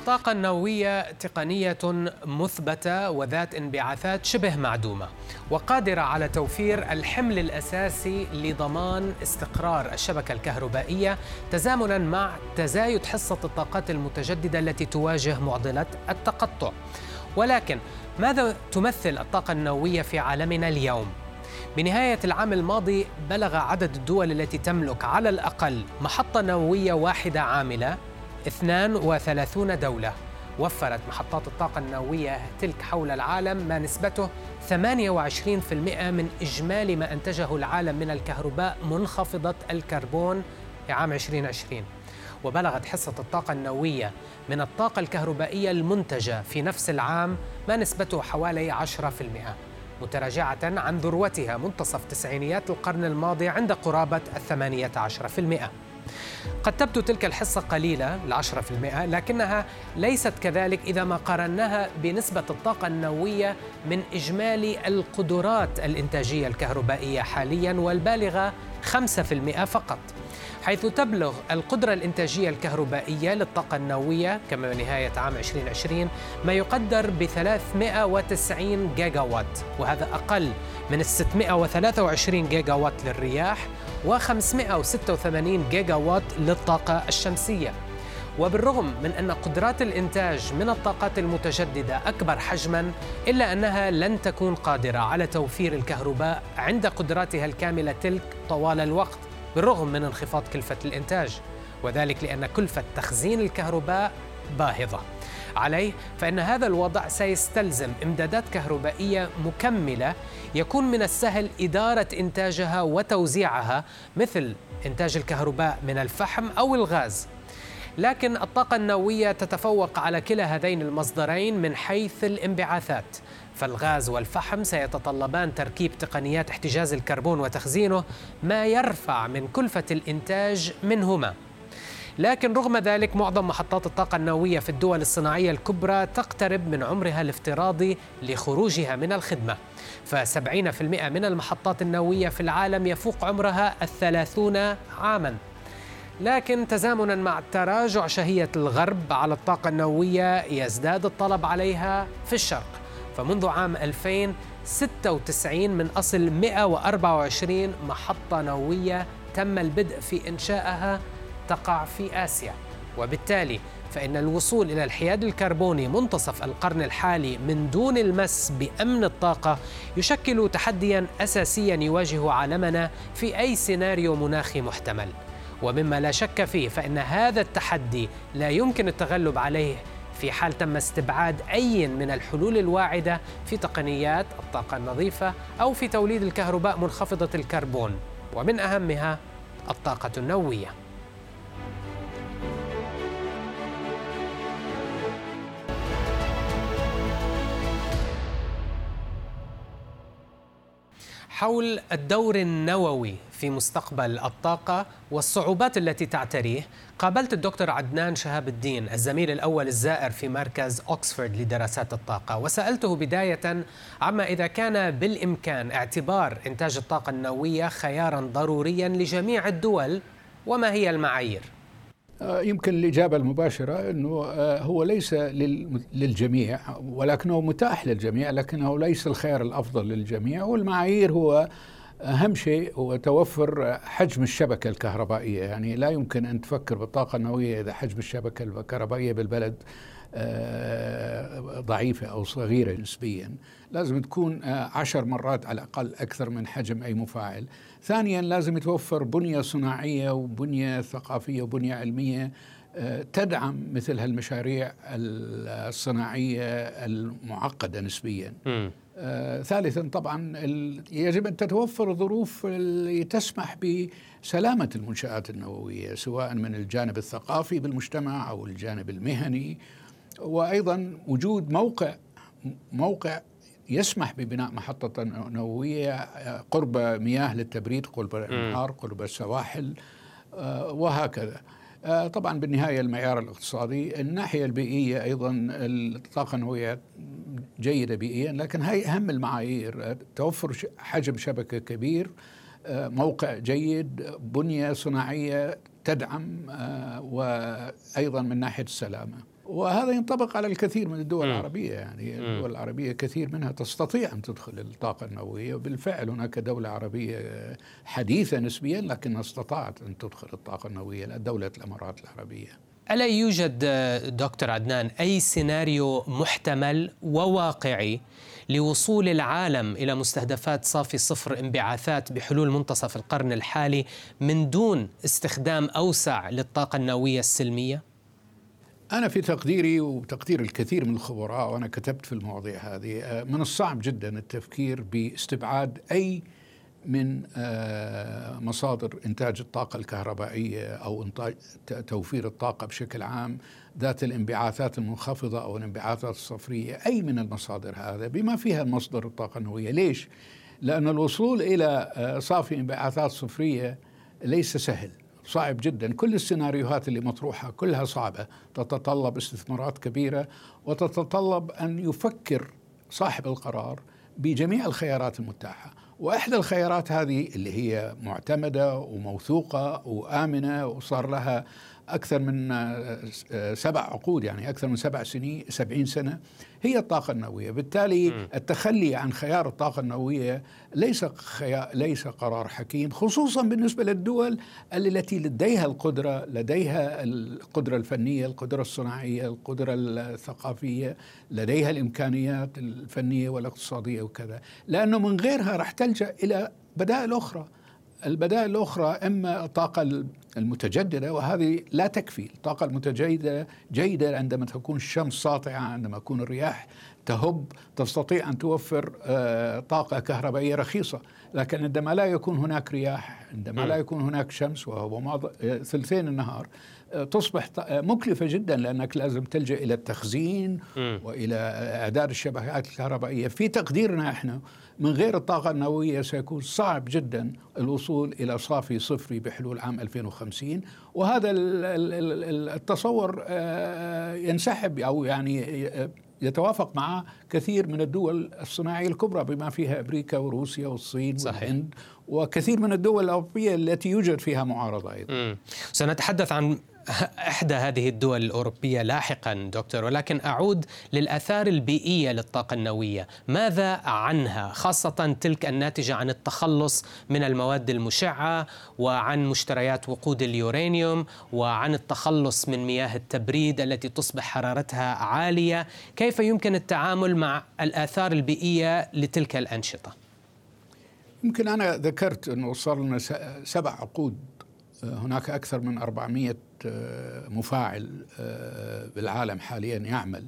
الطاقة النووية تقنية مثبتة وذات انبعاثات شبه معدومة وقادرة على توفير الحمل الأساسي لضمان استقرار الشبكة الكهربائية تزامنا مع تزايد حصة الطاقات المتجددة التي تواجه معضلة التقطع ولكن ماذا تمثل الطاقة النووية في عالمنا اليوم؟ بنهاية العام الماضي بلغ عدد الدول التي تملك على الأقل محطة نووية واحدة عاملة 32 دولة. وفرت محطات الطاقة النووية تلك حول العالم ما نسبته 28% من إجمالي ما أنتجه العالم من الكهرباء منخفضة الكربون في عام 2020 وبلغت حصة الطاقة النووية من الطاقة الكهربائية المنتجة في نفس العام ما نسبته حوالي 10% متراجعة عن ذروتها منتصف تسعينيات القرن الماضي عند قرابة الثمانية عشر في المئة. قد تبدو تلك الحصة قليلة العشرة في المئة لكنها ليست كذلك إذا ما قارناها بنسبة الطاقة النووية من إجمالي القدرات الإنتاجية الكهربائية حاليا والبالغة 5% فقط. حيث تبلغ القدرة الإنتاجية الكهربائية للطاقة النووية كما نهاية عام 2020 ما يقدر ب 390 جيجا وات وهذا أقل من ال 623 جيجا وات للرياح و 586 جيجا وات للطاقة الشمسية. وبالرغم من أن قدرات الإنتاج من الطاقات المتجددة أكبر حجماً إلا أنها لن تكون قادرة على توفير الكهرباء عند قدراتها الكاملة تلك طوال الوقت. بالرغم من انخفاض كلفة الإنتاج وذلك لأن كلفة تخزين الكهرباء باهظة. عليه فإن هذا الوضع سيستلزم إمدادات كهربائية مكملة يكون من السهل إدارة إنتاجها وتوزيعها مثل إنتاج الكهرباء من الفحم أو الغاز. لكن الطاقة النووية تتفوق على كلا هذين المصدرين من حيث الانبعاثات. فالغاز والفحم سيتطلبان تركيب تقنيات احتجاز الكربون وتخزينه ما يرفع من كلفة الإنتاج منهما. لكن رغم ذلك معظم محطات الطاقة النووية في الدول الصناعية الكبرى تقترب من عمرها الافتراضي لخروجها من الخدمة. فسبعين في المئة من المحطات النووية في العالم يفوق عمرها الثلاثون عاماً. لكن تزامنا مع تراجع شهية الغرب على الطاقة النووية يزداد الطلب عليها في الشرق. فمنذ عام 2096 من أصل 124 محطة نووية تم البدء في إنشائها تقع في آسيا. وبالتالي فإن الوصول إلى الحياد الكربوني منتصف القرن الحالي من دون المس بأمن الطاقة يشكل تحديا أساسيا يواجه عالمنا في أي سيناريو مناخي محتمل. ومما لا شك فيه فإن هذا التحدي لا يمكن التغلب عليه في حال تم استبعاد أي من الحلول الواعدة في تقنيات الطاقة النظيفة أو في توليد الكهرباء منخفضة الكربون. ومن أهمها الطاقة النووية. حول الدور النووي في مستقبل الطاقة والصعوبات التي تعتريه قابلت الدكتور عدنان شهاب الدين الزميل الأول الزائر في مركز أكسفورد لدراسات الطاقة وسألته بداية عما إذا كان بالإمكان اعتبار إنتاج الطاقة النووية خيارا ضروريا لجميع الدول وما هي المعايير؟ آه، يمكن الإجابة المباشرة أنه آه، هو ليس للجميع ولكنه متاح للجميع لكنه ليس الخيار الأفضل للجميع والمعايير هو أهم شيء هو توفر حجم الشبكة الكهربائية. يعني لا يمكن أن تفكر بالطاقة النووية إذا حجم الشبكة الكهربائية بالبلد ضعيفة أو صغيرة نسبيا لازم تكون عشر مرات على الأقل أكثر من حجم أي مفاعل. ثانيا لازم يتوفر بنية صناعية وبنية ثقافية وبنية علمية آه، تدعم مثل هالمشاريع الصناعية المعقدة نسبيا. آه ثالثا طبعا يجب أن تتوفر الظروف اللي تسمح بسلامة المنشآت النووية سواء من الجانب الثقافي بالمجتمع أو الجانب المهني. وأيضا وجود موقع موقع يسمح ببناء محطة نووية قرب مياه للتبريد قرب الأنهار قرب السواحل وهكذا. طبعا بالنهاية المعيار الاقتصادي الناحية البيئية أيضا الطاقة النووية جيدة بيئيا لكن هي أهم المعايير. توفر حجم شبكة كبير موقع جيد بنية صناعية تدعم آه، وأيضا من ناحية السلامة. وهذا ينطبق على الكثير من الدول م. العربية يعني م. الدول العربية كثير منها تستطيع أن تدخل الطاقه النووية وبالفعل هناك دولة عربية حديثة نسبيا لكنها استطاعت أن تدخل الطاقة النووية دولة الإمارات العربية ألا يوجد دكتور عدنان أي سيناريو محتمل وواقعي لوصول العالم إلى مستهدفات صافي صفر انبعاثات بحلول منتصف القرن الحالي من دون استخدام أوسع للطاقة النووية السلمية؟ أنا في تقديري وتقدير الكثير من الخبراء وأنا كتبت في المواضيع هذه من الصعب جدا التفكير باستبعاد أي من آه، مصادر إنتاج الطاقة الكهربائية أو إنتاج توفير الطاقة بشكل عام ذات الانبعاثات المنخفضة أو الانبعاثات الصفرية أي من المصادر هذا بما فيها المصدر الطاقة النووية ليش؟ لأن الوصول إلى آه، صافي انبعاثات صفرية ليس سهل صعب جدا. كل السيناريوهات اللي مطروحة كلها صعبة. تتطلب استثمارات كبيرة وتتطلب أن يفكر صاحب القرار بجميع الخيارات المتاحة. وإحدى الخيارات هذه اللي هي معتمدة وموثوقة وآمنة وصار لها أكثر من آه، سبع عقود يعني أكثر من سبع سنين سبعين سنة هي الطاقة النووية. بالتالي التخلي عن خيار الطاقة النووية ليس ليس قرار حكيم خصوصا بالنسبة للدول التي لديها القدرة لديها القدرة الفنية القدرة الصناعية القدرة الثقافية لديها الإمكانيات الفنية والاقتصادية وكذا. لأنه من غيرها راح تلجأ إلى بدائل أخرى. البدائل الأخرى إما الطاقة المتجددة وهذه لا تكفي. الطاقة المتجددة جيدة عندما تكون الشمس ساطعة عندما تكون الرياح تهب تستطيع أن توفر آه، طاقة كهربائية رخيصة. لكن عندما لا يكون هناك رياح عندما لا يكون هناك شمس وهو ثلثين النهار آه، تصبح آه، مكلفة جدا لأنك لازم تلجأ إلى التخزين وإلى إعداد الشبكات الكهربائية. في تقديرنا إحنا من غير الطاقة النووية سيكون صعب جدا الوصول إلى صافي صفري بحلول عام 2050 وهذا التصور آه، ينسحب أو يعني يتوافق مع كثير من الدول الصناعية الكبرى بما فيها أمريكا وروسيا والصين صحيح. والهند وكثير من الدول الأوروبية التي يوجد فيها معارضة أيضا. سنتحدث عن إحدى هذه الدول الأوروبية لاحقا دكتور ولكن أعود للآثار البيئية للطاقة النووية، ماذا عنها؟ خاصة تلك الناتجة عن التخلص من المواد المشعة وعن مشتريات وقود اليورانيوم وعن التخلص من مياه التبريد التي تصبح حرارتها عالية، كيف يمكن التعامل مع الآثار البيئية لتلك الأنشطة؟ يمكن أنا ذكرت انه صار لنا سبع عقود هناك أكثر من 400 مفاعل آه، بالعالم حاليا يعمل.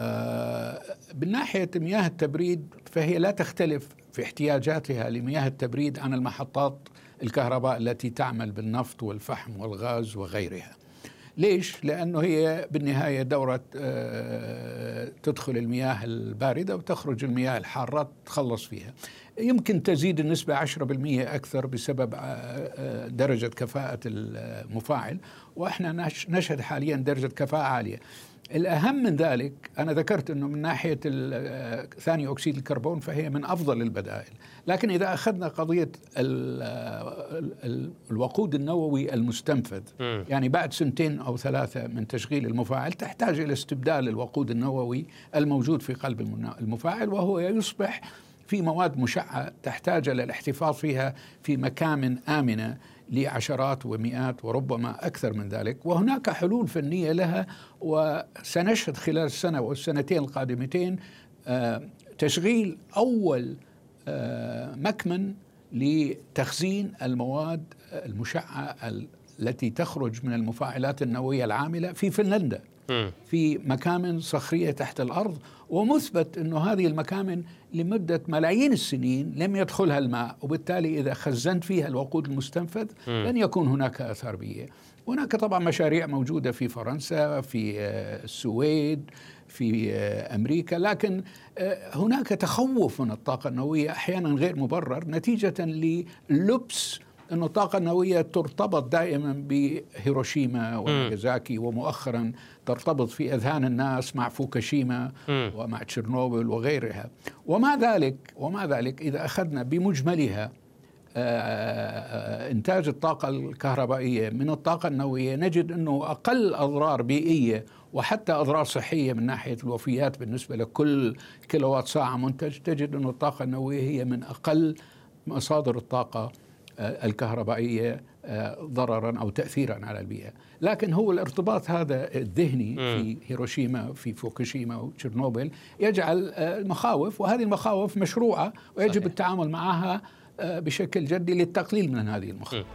آه، من ناحية مياه التبريد فهي لا تختلف في احتياجاتها لمياه التبريد عن المحطات الكهرباء التي تعمل بالنفط والفحم والغاز وغيرها. ليش؟ لأنه هي بالنهاية دورة آه، تدخل المياه الباردة وتخرج المياه الحارة تخلص فيها يمكن تزيد النسبة 10% أكثر بسبب درجة كفاءة المفاعل وإحنا نشهد حاليا درجة كفاءة عالية. الأهم من ذلك أنا ذكرت إنه من ناحية ثاني أكسيد الكربون فهي من أفضل البدائل، لكن إذا أخذنا قضية الوقود النووي المستنفذ يعني بعد سنتين أو ثلاثة من تشغيل المفاعل تحتاج إلى استبدال الوقود النووي الموجود في قلب المفاعل وهو يصبح في مواد مشعة تحتاج إلى الاحتفاظ فيها في مكان امنه لعشرات ومئات وربما أكثر من ذلك. وهناك حلول فنية لها وسنشهد خلال السنة والسنتين القادمتين آه، تشغيل أول آه، مكمن لتخزين المواد المشعة التي تخرج من المفاعلات النووية العاملة في فنلندا. في مكامن صخرية تحت الأرض ومثبت إنه هذه المكامن لمدة ملايين السنين لم يدخلها الماء وبالتالي إذا خزنت فيها الوقود المستنفذ لن يكون هناك آثار بيئية. هناك طبعا مشاريع موجودة في فرنسا في آه، السويد في أمريكا لكن هناك تخوف من الطاقة النووية أحيانا غير مبرر نتيجة للبس أن الطاقة النووية ترتبط دائما بهيروشيما وناغازاكي ومؤخرا ترتبط في أذهان الناس مع فوكوشيما ومع تشيرنوبل وغيرها. ومع ذلك ومع ذلك إذا أخذنا بمجملها آه، آه، إنتاج الطاقة الكهربائية من الطاقة النووية نجد أنه أقل أضرار بيئية وحتى أضرار صحية من ناحية الوفيات بالنسبة لكل كيلووات ساعة منتج تجد أن الطاقة النووية هي من أقل مصادر الطاقة الكهربائية آه، ضررا أو تاثيرا على البيئة، لكن هو الارتباط هذا الذهني في هيروشيما في فوكوشيما وتشيرنوبل يجعل المخاوف وهذه المخاوف مشروعة ويجب صحيح. التعامل معها آه، بشكل جدي للتقليل من هذه المخاوف.